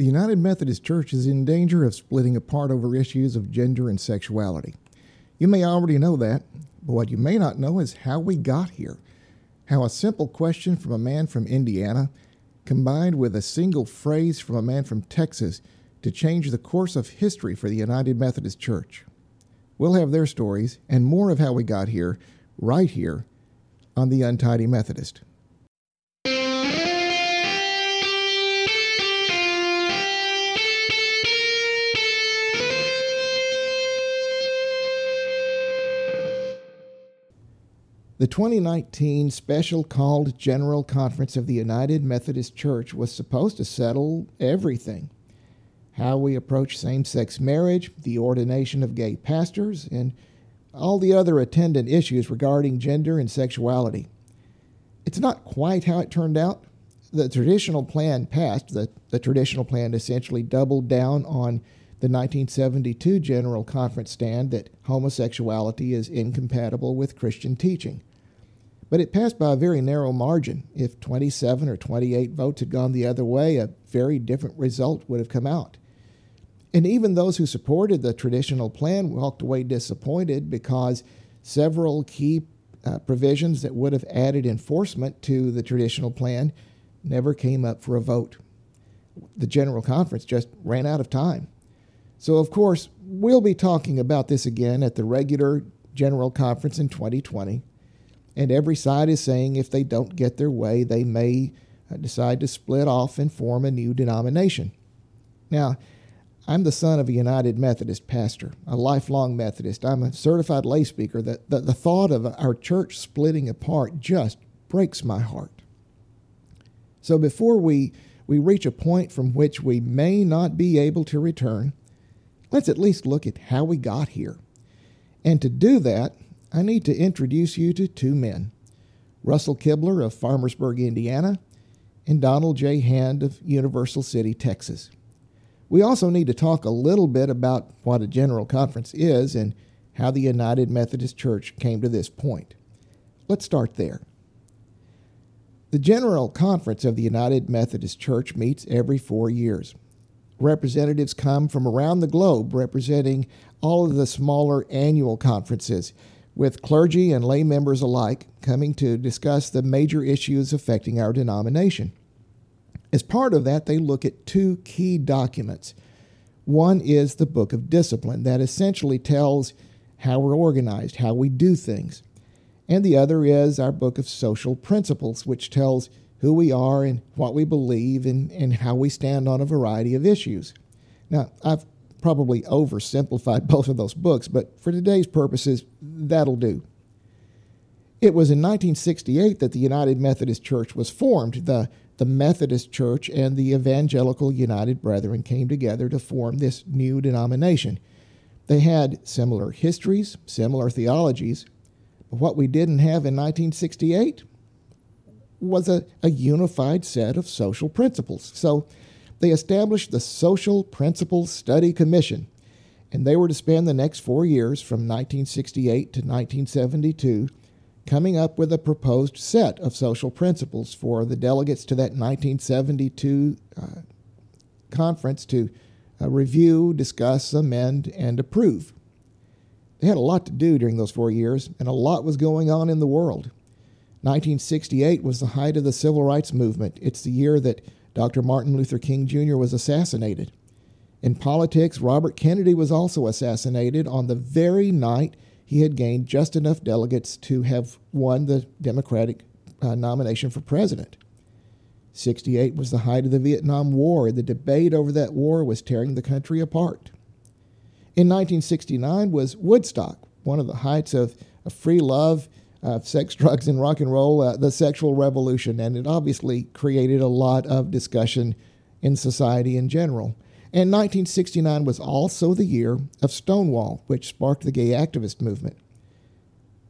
The United Methodist Church is in danger of splitting apart over issues of gender and sexuality. You may already know that, but what you may not know is how we got here. How a simple question from a man from Indiana, combined with a single phrase from a man from Texas, to change the course of history for the United Methodist Church. We'll have their stories and more of how we got here right here on The Untidy Methodist. The 2019 special called General Conference of the United Methodist Church was supposed to settle everything how we approach same sex marriage, the ordination of gay pastors, and all the other attendant issues regarding gender and sexuality. It's not quite how it turned out. The traditional plan passed. The, the traditional plan essentially doubled down on the 1972 General Conference stand that homosexuality is incompatible with Christian teaching. But it passed by a very narrow margin. If 27 or 28 votes had gone the other way, a very different result would have come out. And even those who supported the traditional plan walked away disappointed because several key uh, provisions that would have added enforcement to the traditional plan never came up for a vote. The General Conference just ran out of time. So, of course, we'll be talking about this again at the regular General Conference in 2020. And every side is saying if they don't get their way, they may uh, decide to split off and form a new denomination. Now, I'm the son of a United Methodist pastor, a lifelong Methodist. I'm a certified lay speaker. The, the, the thought of our church splitting apart just breaks my heart. So before we, we reach a point from which we may not be able to return, let's at least look at how we got here. And to do that, I need to introduce you to two men Russell Kibler of Farmersburg, Indiana, and Donald J. Hand of Universal City, Texas. We also need to talk a little bit about what a general conference is and how the United Methodist Church came to this point. Let's start there. The General Conference of the United Methodist Church meets every four years. Representatives come from around the globe representing all of the smaller annual conferences with clergy and lay members alike coming to discuss the major issues affecting our denomination. As part of that, they look at two key documents. One is the Book of Discipline, that essentially tells how we're organized, how we do things. And the other is our Book of Social Principles, which tells who we are and what we believe and, and how we stand on a variety of issues. Now, I've probably oversimplified both of those books, but for today's purposes, that'll do. It was in 1968 that the United Methodist Church was formed. The, the Methodist Church and the Evangelical United Brethren came together to form this new denomination. They had similar histories, similar theologies, but what we didn't have in 1968 was a, a unified set of social principles. So they established the Social Principles Study Commission, and they were to spend the next four years from 1968 to 1972 coming up with a proposed set of social principles for the delegates to that 1972 uh, conference to uh, review, discuss, amend, and approve. They had a lot to do during those four years, and a lot was going on in the world. 1968 was the height of the civil rights movement. It's the year that Dr. Martin Luther King Jr. was assassinated. In politics, Robert Kennedy was also assassinated on the very night he had gained just enough delegates to have won the Democratic uh, nomination for president. 68 was the height of the Vietnam War. and The debate over that war was tearing the country apart. In 1969 was Woodstock, one of the heights of, of free love uh, sex, drugs, and rock and roll, uh, the sexual revolution, and it obviously created a lot of discussion in society in general. And 1969 was also the year of Stonewall, which sparked the gay activist movement.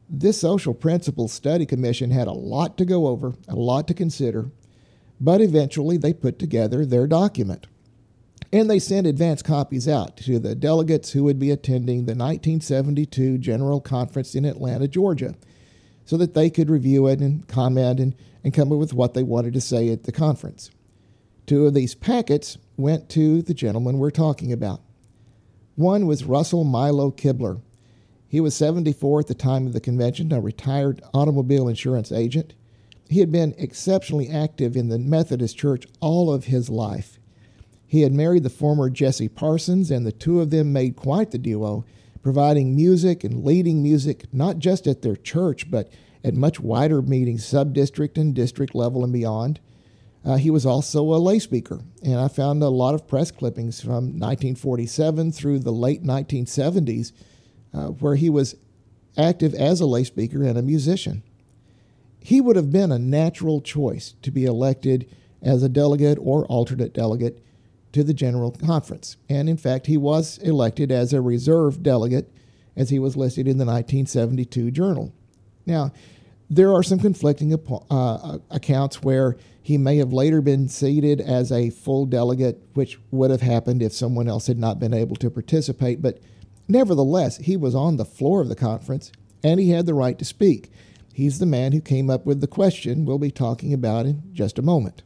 This Social Principles Study Commission had a lot to go over, a lot to consider, but eventually they put together their document. And they sent advance copies out to the delegates who would be attending the 1972 General Conference in Atlanta, Georgia so that they could review it and comment and, and come up with what they wanted to say at the conference. Two of these packets went to the gentleman we're talking about. One was Russell Milo Kibler. He was 74 at the time of the convention, a retired automobile insurance agent. He had been exceptionally active in the Methodist Church all of his life. He had married the former Jesse Parsons, and the two of them made quite the duo, providing music and leading music not just at their church, but at much wider meetings, sub district and district level and beyond. Uh, he was also a lay speaker, and I found a lot of press clippings from 1947 through the late 1970s uh, where he was active as a lay speaker and a musician. He would have been a natural choice to be elected as a delegate or alternate delegate to the General Conference. And in fact, he was elected as a reserve delegate as he was listed in the 1972 journal. Now, there are some conflicting uh, accounts where he may have later been seated as a full delegate, which would have happened if someone else had not been able to participate. But nevertheless, he was on the floor of the conference and he had the right to speak. He's the man who came up with the question we'll be talking about in just a moment.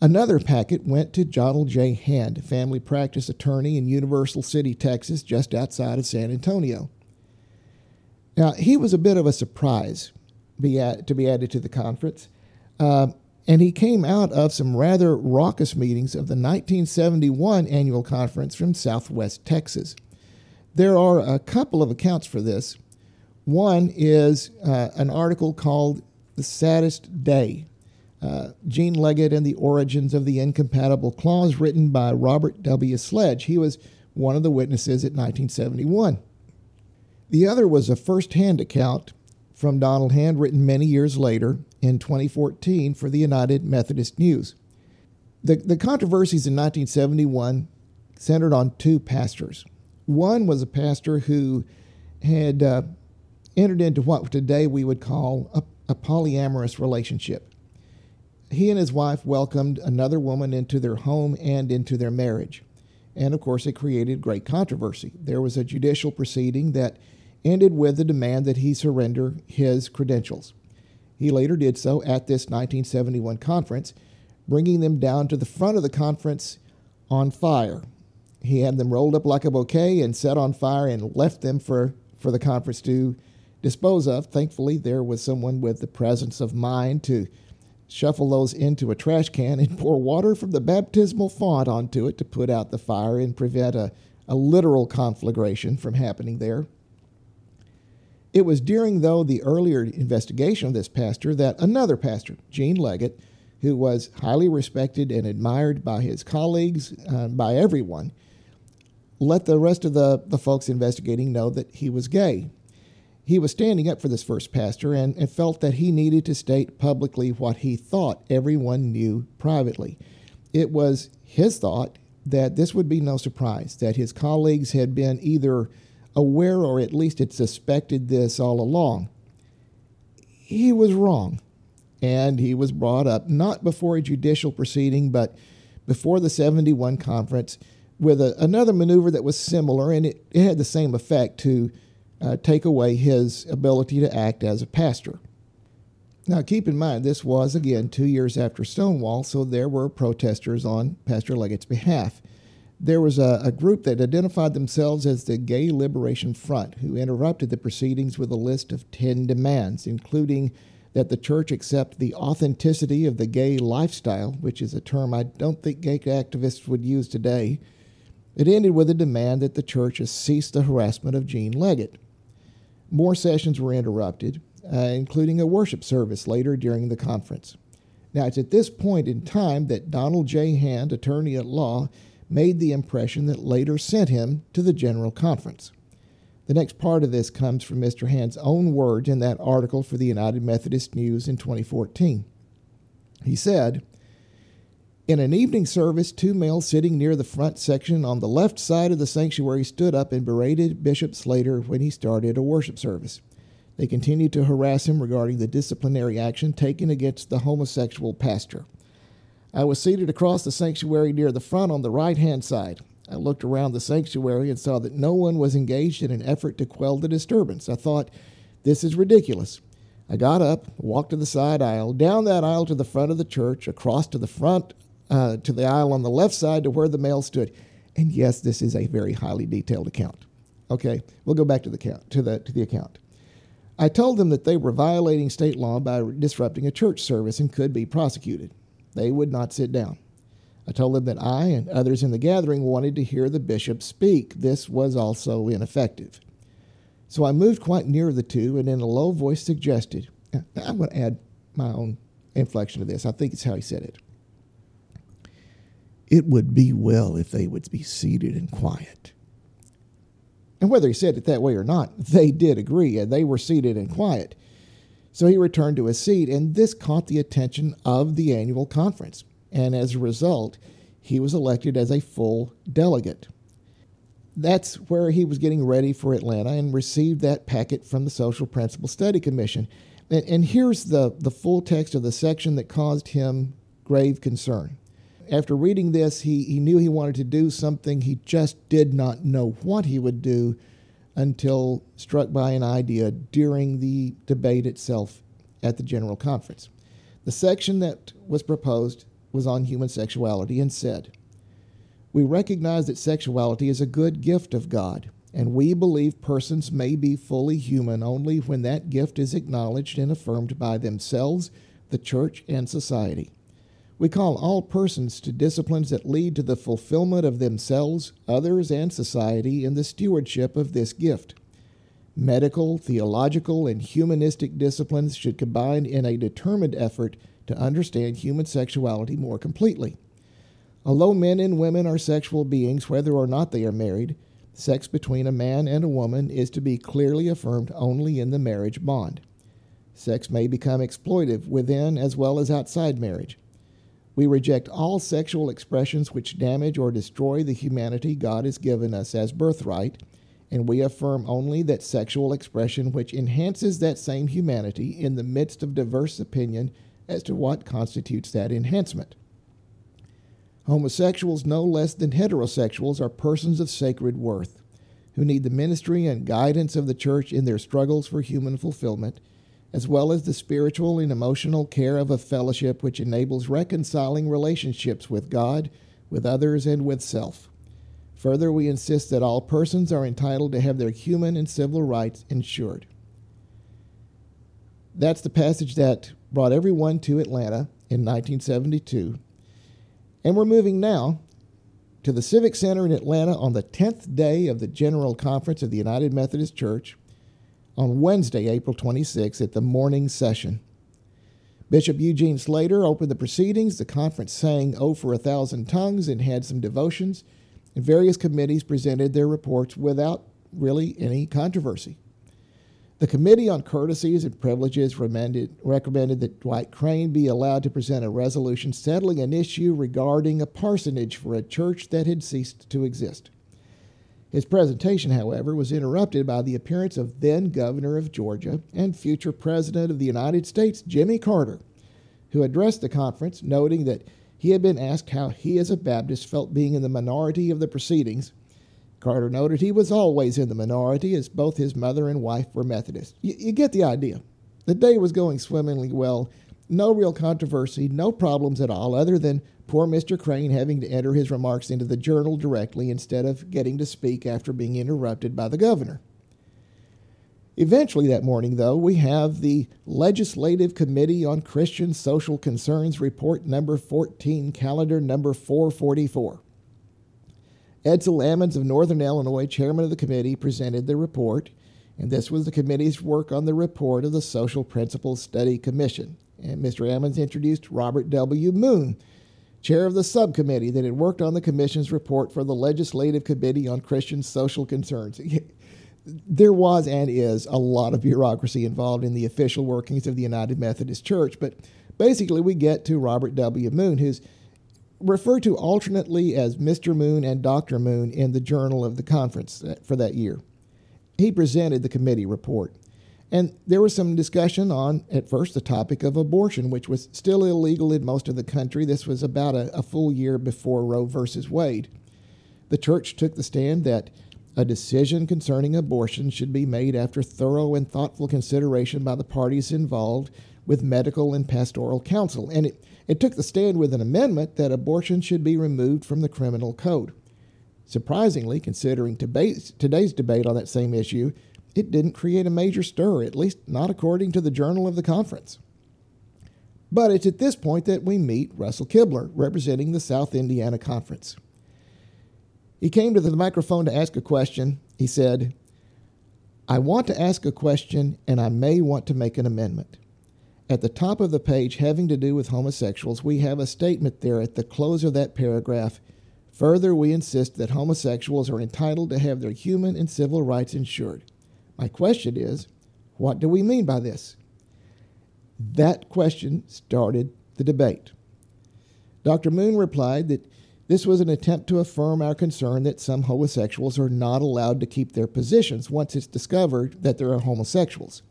Another packet went to Donald J. Hand, family practice attorney in Universal City, Texas, just outside of San Antonio. Now, he was a bit of a surprise to be added to the conference, uh, and he came out of some rather raucous meetings of the 1971 annual conference from Southwest Texas. There are a couple of accounts for this. One is uh, an article called The Saddest Day uh, Gene Leggett and the Origins of the Incompatible Clause, written by Robert W. Sledge. He was one of the witnesses at 1971. The other was a first hand account from Donald Hand, written many years later in 2014 for the United Methodist News. The, the controversies in 1971 centered on two pastors. One was a pastor who had uh, entered into what today we would call a, a polyamorous relationship he and his wife welcomed another woman into their home and into their marriage. And of course, it created great controversy. There was a judicial proceeding that ended with the demand that he surrender his credentials. He later did so at this 1971 conference, bringing them down to the front of the conference on fire. He had them rolled up like a bouquet and set on fire and left them for, for the conference to dispose of. Thankfully, there was someone with the presence of mind to shuffle those into a trash can, and pour water from the baptismal font onto it to put out the fire and prevent a, a literal conflagration from happening there. It was during, though, the earlier investigation of this pastor that another pastor, Gene Leggett, who was highly respected and admired by his colleagues, uh, by everyone, let the rest of the, the folks investigating know that he was gay he was standing up for this first pastor and, and, felt that he needed to state publicly what he thought everyone knew privately. It was his thought that this would be no surprise, that his colleagues had been either aware or at least had suspected this all along. He was wrong, and he was brought up not before a judicial proceeding, but before the 71 conference with a, another maneuver that was similar, and it, it had the same effect to uh, take away his ability to act as a pastor. Now, keep in mind, this was again two years after Stonewall, so there were protesters on Pastor Leggett's behalf. There was a, a, group that identified themselves as the Gay Liberation Front who interrupted the proceedings with a list of 10 demands, including that the church accept the authenticity of the gay lifestyle, which is a term I don't think gay activists would use today. It ended with a demand that the church cease the harassment of Gene Leggett. More sessions were interrupted, uh, including a worship service later during the conference. Now, it's at this point in time that Donald J. Hand, attorney at law, made the impression that later sent him to the General Conference. The next part of this comes from Mr. Hand's own words in that article for the United Methodist News in 2014. He said, in an evening service, two males sitting near the front section on the left side of the sanctuary stood up and berated Bishop Slater when he started a worship service. They continued to harass him regarding the disciplinary action taken against the homosexual pastor. I was seated across the sanctuary near the front on the right hand side. I looked around the sanctuary and saw that no one was engaged in an effort to quell the disturbance. I thought, this is ridiculous. I got up, walked to the side aisle, down that aisle to the front of the church, across to the front, uh, to the aisle on the left side to where the male stood. And yes, this is a very highly detailed account. Okay, we'll go back to the count, to the to the account. I told them that they were violating state law by disrupting a church service and could be prosecuted. They would not sit down. I told them that I and others in the gathering wanted to hear the bishop speak. This was also ineffective. So I moved quite near the two and in a low voice suggested, I'm going to add my own inflection to this. I think it's how he said it. It would be well if they would be seated and quiet. And whether he said it that way or not, they did agree, and they were seated and quiet. So he returned to his seat, and this caught the attention of the annual conference. And as a result, he was elected as a full delegate. That's where he was getting ready for Atlanta and received that packet from the Social Principle Study Commission. And, and here's the, the full text of the section that caused him grave concern after reading this, he, he knew he wanted to do something. He just did not know what he would do until struck by an idea during the debate itself at the General Conference. The section that was proposed was on human sexuality and said, We recognize that sexuality is a good gift of God, and we believe persons may be fully human only when that gift is acknowledged and affirmed by themselves, the church, and society. We call all persons to disciplines that lead to the fulfillment of themselves, others, and society in the stewardship of this gift. Medical, theological, and humanistic disciplines should combine in a determined effort to understand human sexuality more completely. Although men and women are sexual beings, whether or not they are married, sex between a man and a woman is to be clearly affirmed only in the marriage bond. Sex may become exploitive within as well as outside marriage. We reject all sexual expressions which damage or destroy the humanity God has given us as birthright, and we affirm only that sexual expression which enhances that same humanity in the midst of diverse opinion as to what constitutes that enhancement. Homosexuals, no less than heterosexuals, are persons of sacred worth who need the ministry and guidance of the church in their struggles for human fulfillment as well as the spiritual and emotional care of a fellowship which enables reconciling relationships with God, with others, and with self. Further, we insist that all persons are entitled to have their human and civil rights ensured. That's the passage that brought everyone to Atlanta in 1972. And we're moving now to the Civic Center in Atlanta on the 10th day of the General Conference of the United Methodist Church on Wednesday, April 26, at the morning session. Bishop Eugene Slater opened the proceedings. The conference sang Oh for a Thousand Tongues and had some devotions, and various committees presented their reports without really any controversy. The Committee on Courtesies and Privileges recommended that Dwight Crane be allowed to present a resolution settling an issue regarding a parsonage for a church that had ceased to exist. His presentation, however, was interrupted by the appearance of then Governor of Georgia and future President of the United States, Jimmy Carter, who addressed the conference, noting that he had been asked how he, as a Baptist, felt being in the minority of the proceedings. Carter noted he was always in the minority, as both his mother and wife were Methodists. You, you get the idea. The day was going swimmingly well, no real controversy, no problems at all, other than poor Mr. Crane having to enter his remarks into the journal directly instead of getting to speak after being interrupted by the governor. Eventually, that morning, though, we have the Legislative Committee on Christian Social Concerns Report number 14, calendar number 444. Edsel Ammons of Northern Illinois, chairman of the committee, presented the report, and this was the committee's work on the report of the Social Principles Study Commission. And Mr. Ammons introduced Robert W. Moon, chair of the subcommittee that had worked on the Commission's report for the Legislative Committee on Christian Social Concerns. there was and is a lot of bureaucracy involved in the official workings of the United Methodist Church, but basically we get to Robert W. Moon, who's referred to alternately as Mr. Moon and Dr. Moon in the journal of the conference uh, for that year. He presented the committee report. And there was some discussion on, at first, the topic of abortion, which was still illegal in most of the country. This was about a, a full year before Roe versus Wade. The church took the stand that A decision concerning abortion should be made after thorough and thoughtful consideration by the parties involved with medical and pastoral counsel. And it, it took the stand with an amendment that abortion should be removed from the criminal code. Surprisingly, considering today's debate on that same issue, it didn't create a major stir, at least not according to the journal of the conference. But it's at this point that we meet Russell Kibler, representing the South Indiana Conference. He came to the microphone to ask a question. He said, I want to ask a question and I may want to make an amendment. At the top of the page, having to do with homosexuals, we have a statement there at the close of that paragraph. Further, we insist that homosexuals are entitled to have their human and civil rights ensured. My question is, what do we mean by this? That question started the debate. Dr. Moon replied that this was an attempt to affirm our concern that some homosexuals are not allowed to keep their positions once it's discovered that they are homosexuals.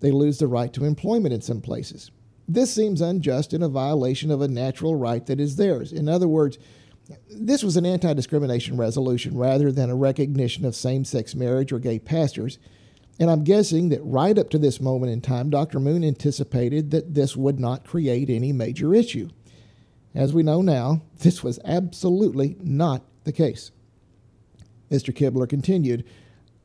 They lose the right to employment in some places. This seems unjust and a violation of a natural right that is theirs. In other words, this was an anti discrimination resolution rather than a recognition of same sex marriage or gay pastors. And I'm guessing that right up to this moment in time, Dr. Moon anticipated that this would not create any major issue. As we know now, this was absolutely not the case. Mr. Kibler continued,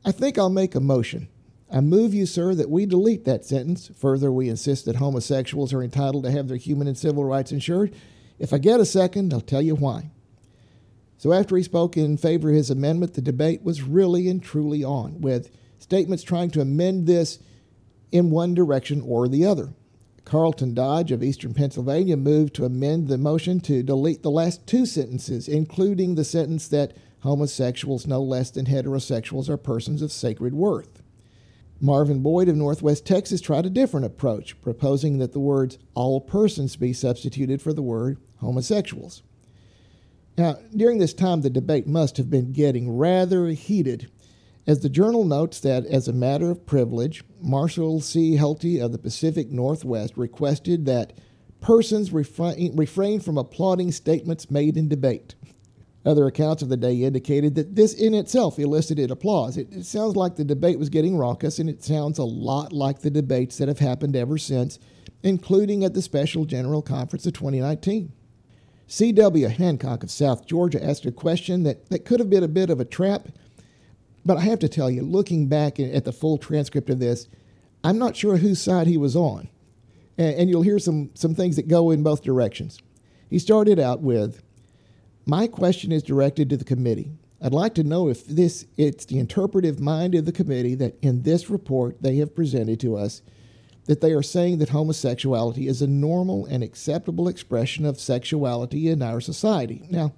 I think I'll make a motion. I move you, sir, that we delete that sentence. Further, we insist that homosexuals are entitled to have their human and civil rights ensured. If I get a second, I'll tell you why. So, after he spoke in favor of his amendment, the debate was really and truly on, with statements trying to amend this in one direction or the other. Carlton Dodge of Eastern Pennsylvania moved to amend the motion to delete the last two sentences, including the sentence that homosexuals no less than heterosexuals are persons of sacred worth. Marvin Boyd of Northwest Texas tried a different approach, proposing that the words all persons be substituted for the word homosexuals. Now, during this time, the debate must have been getting rather heated as the journal notes that, as a matter of privilege, Marshall C. Helty of the Pacific Northwest requested that persons refrain, refrain from applauding statements made in debate. Other accounts of the day indicated that this in itself elicited applause. It, it, sounds like the debate was getting raucous, and it sounds a lot like the debates that have happened ever since, including at the Special General Conference of 2019. C.W. Hancock of South Georgia asked a question that, that could have been a bit of a trap but I have to tell you, looking back at the full transcript of this, I'm not sure whose side he was on. And, you'll hear some, some things that go in both directions. He started out with My question is directed to the committee. I'd like to know if this it's the interpretive mind of the committee that in this report they have presented to us that they are saying that homosexuality is a normal and acceptable expression of sexuality in our society. Now,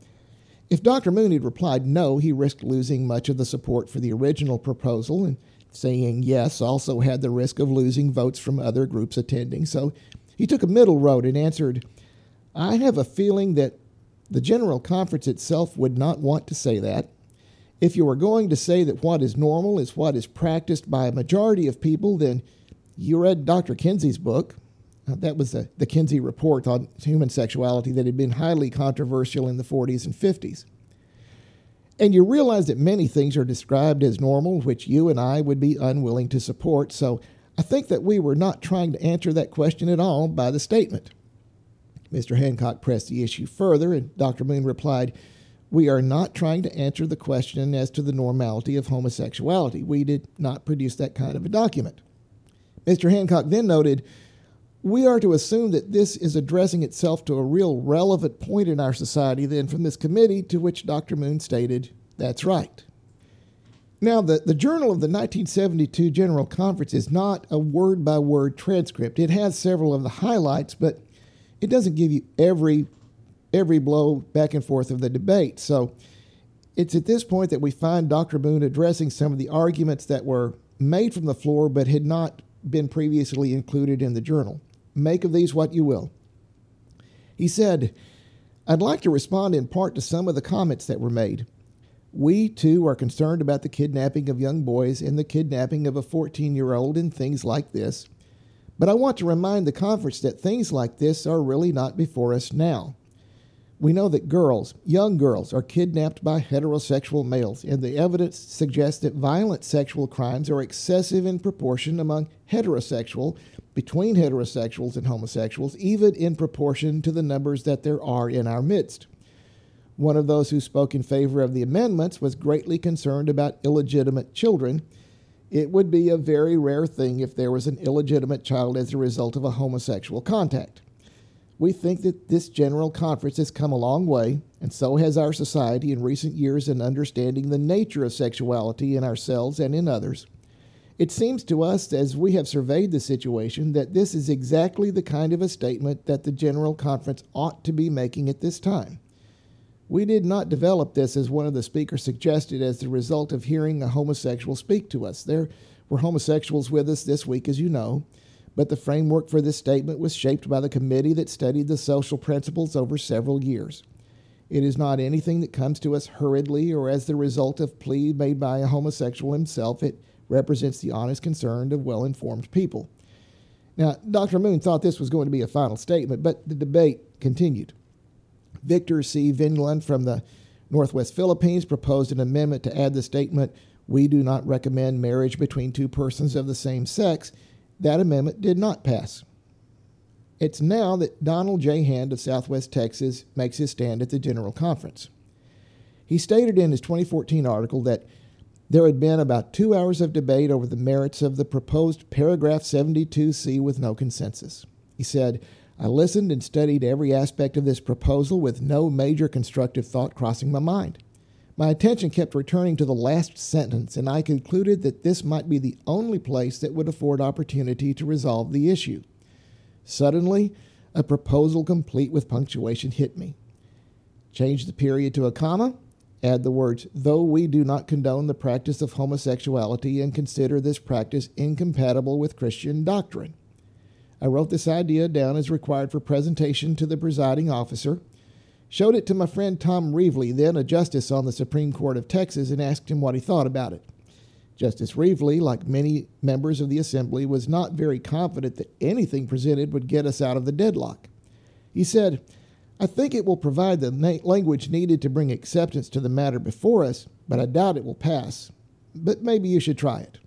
if Dr. Moon had replied no, he risked losing much of the support for the original proposal, and saying yes also had the risk of losing votes from other groups attending. So he took a middle road and answered, I have a feeling that the General Conference itself would not want to say that. If you are going to say that what is normal is what is practiced by a majority of people, then you read Dr. Kinsey's book, Uh, that was the, the Kinsey report on human sexuality that had been highly controversial in the 40s and 50s. And you realize that many things are described as normal, which you and I would be unwilling to support. So I think that we were not trying to answer that question at all by the statement. Mr. Hancock pressed the issue further, and Dr. Moon replied, We are not trying to answer the question as to the normality of homosexuality. We did not produce that kind of a document. Mr. Hancock then noted, we are to assume that this is addressing itself to a real relevant point in our society, then, from this committee, to which Dr. Moon stated, That's right. Now, the, the journal of the 1972 General Conference is not a word by word transcript. It has several of the highlights, but it doesn't give you every, every blow back and forth of the debate. So it's at this point that we find Dr. Moon addressing some of the arguments that were made from the floor but had not been previously included in the journal. Make of these what you will. He said, I'd like to respond in part to some of the comments that were made. We, too, are concerned about the kidnapping of young boys and the kidnapping of a 14 year old and things like this. But I want to remind the conference that things like this are really not before us now. We know that girls, young girls, are kidnapped by heterosexual males, and the evidence suggests that violent sexual crimes are excessive in proportion among heterosexual, between heterosexuals and homosexuals, even in proportion to the numbers that there are in our midst. One of those who spoke in favor of the amendments was greatly concerned about illegitimate children. It would be a very rare thing if there was an illegitimate child as a result of a homosexual contact. We think that this General Conference has come a long way, and so has our society in recent years in understanding the nature of sexuality in ourselves and in others. It seems to us, as we have surveyed the situation, that this is exactly the kind of a statement that the General Conference ought to be making at this time. We did not develop this, as one of the speakers suggested, as the result of hearing a homosexual speak to us. There were homosexuals with us this week, as you know, but the framework for this statement was shaped by the committee that studied the social principles over several years. It is not anything that comes to us hurriedly or as the result of plea made by a homosexual himself. It represents the honest concern of well informed people. Now, Dr. Moon thought this was going to be a final statement, but the debate continued. Victor C. Vinland from the Northwest Philippines proposed an amendment to add the statement, We do not recommend marriage between two persons of the same sex that amendment did not pass. It's now that Donald J. Hand of Southwest Texas makes his stand at the General Conference. He stated in his 2014 article that there had been about two hours of debate over the merits of the proposed paragraph 72C with no consensus. He said, I listened and studied every aspect of this proposal with no major constructive thought crossing my mind. My attention kept returning to the last sentence, and I concluded that this might be the only place that would afford opportunity to resolve the issue. Suddenly, a proposal complete with punctuation hit me. Change the period to a comma, add the words, though we do not condone the practice of homosexuality and consider this practice incompatible with Christian doctrine. I wrote this idea down as required for presentation to the presiding officer showed it to my friend Tom Reavley, then a justice on the Supreme Court of Texas, and asked him what he thought about it. Justice Reavley, like many members of the Assembly, was not very confident that anything presented would get us out of the deadlock. He said, I think it will provide the language needed to bring acceptance to the matter before us, but I doubt it will pass. But maybe you should try it.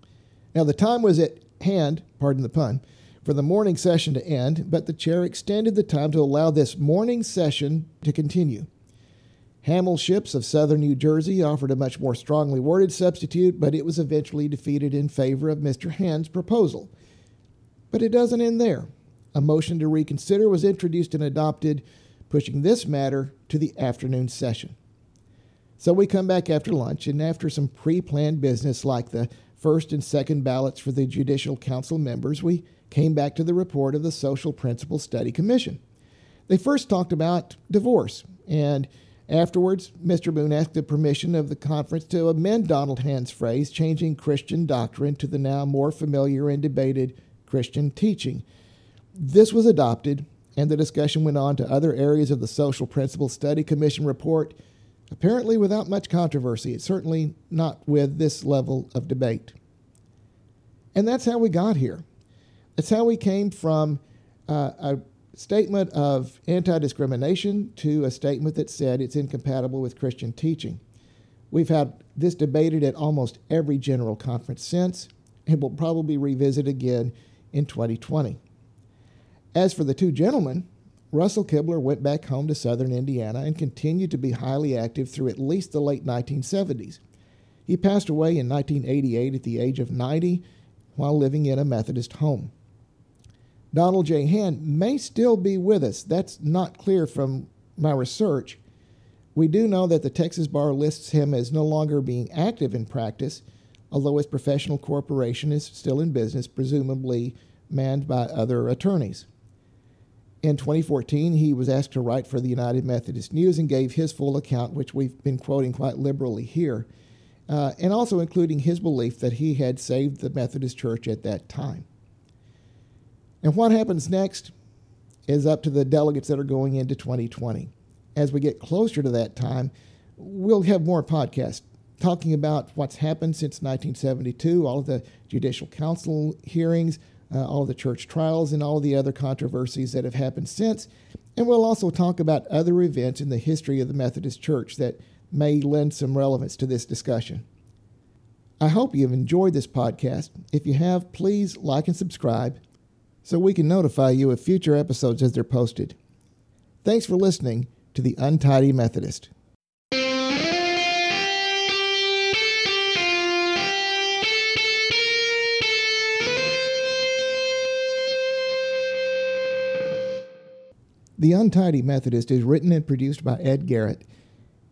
Now, the time was at hand, pardon the pun, for the morning session to end, but the chair extended the time to allow this morning session to continue. Hamel Ships of southern New Jersey offered a much more strongly worded substitute, but it was eventually defeated in favor of Mr. Hand's proposal. But it doesn't end there. A motion to reconsider was introduced and adopted, pushing this matter to the afternoon session. So we come back after lunch, and after some pre planned business like the first and second ballots for the Judicial Council members, we came back to the report of the Social Principles Study Commission. They first talked about divorce, and afterwards, Mr. Boone asked the permission of the conference to amend Donald Hand's phrase, changing Christian doctrine to the now more familiar and debated Christian teaching. This was adopted, and the discussion went on to other areas of the Social Principles Study Commission report, apparently without much controversy, certainly not with this level of debate. And that's how we got here. It's how we came from uh, a statement of anti discrimination to a statement that said it's incompatible with Christian teaching. We've had this debated at almost every general conference since, and will probably revisit again in 2020. As for the two gentlemen, Russell Kibler went back home to southern Indiana and continued to be highly active through at least the late 1970s. He passed away in 1988 at the age of 90 while living in a Methodist home. Donald J. Hand may still be with us. That's not clear from my research. We do know that the Texas Bar lists him as no longer being active in practice, although his professional corporation is still in business, presumably manned by other attorneys. In 2014, he was asked to write for the United Methodist News and gave his full account, which we've been quoting quite liberally here, uh, and also including his belief that he had saved the Methodist Church at that time. And what happens next is up to the delegates that are going into 2020. As we get closer to that time, we'll have more podcasts talking about what's happened since 1972, all of the Judicial Council hearings, uh, all of the church trials, and all the other controversies that have happened since, And we'll also talk about other events in the history of the Methodist Church that may lend some relevance to this discussion. I hope you've enjoyed this podcast. If you have, please like and subscribe so we can notify you of future episodes as they're posted. Thanks for listening to The Untidy Methodist. The Untidy Methodist is written and produced by Ed Garrett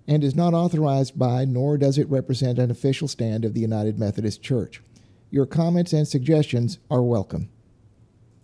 and is not authorized by nor does it represent an official stand of the United Methodist Church. Your comments and suggestions are welcome.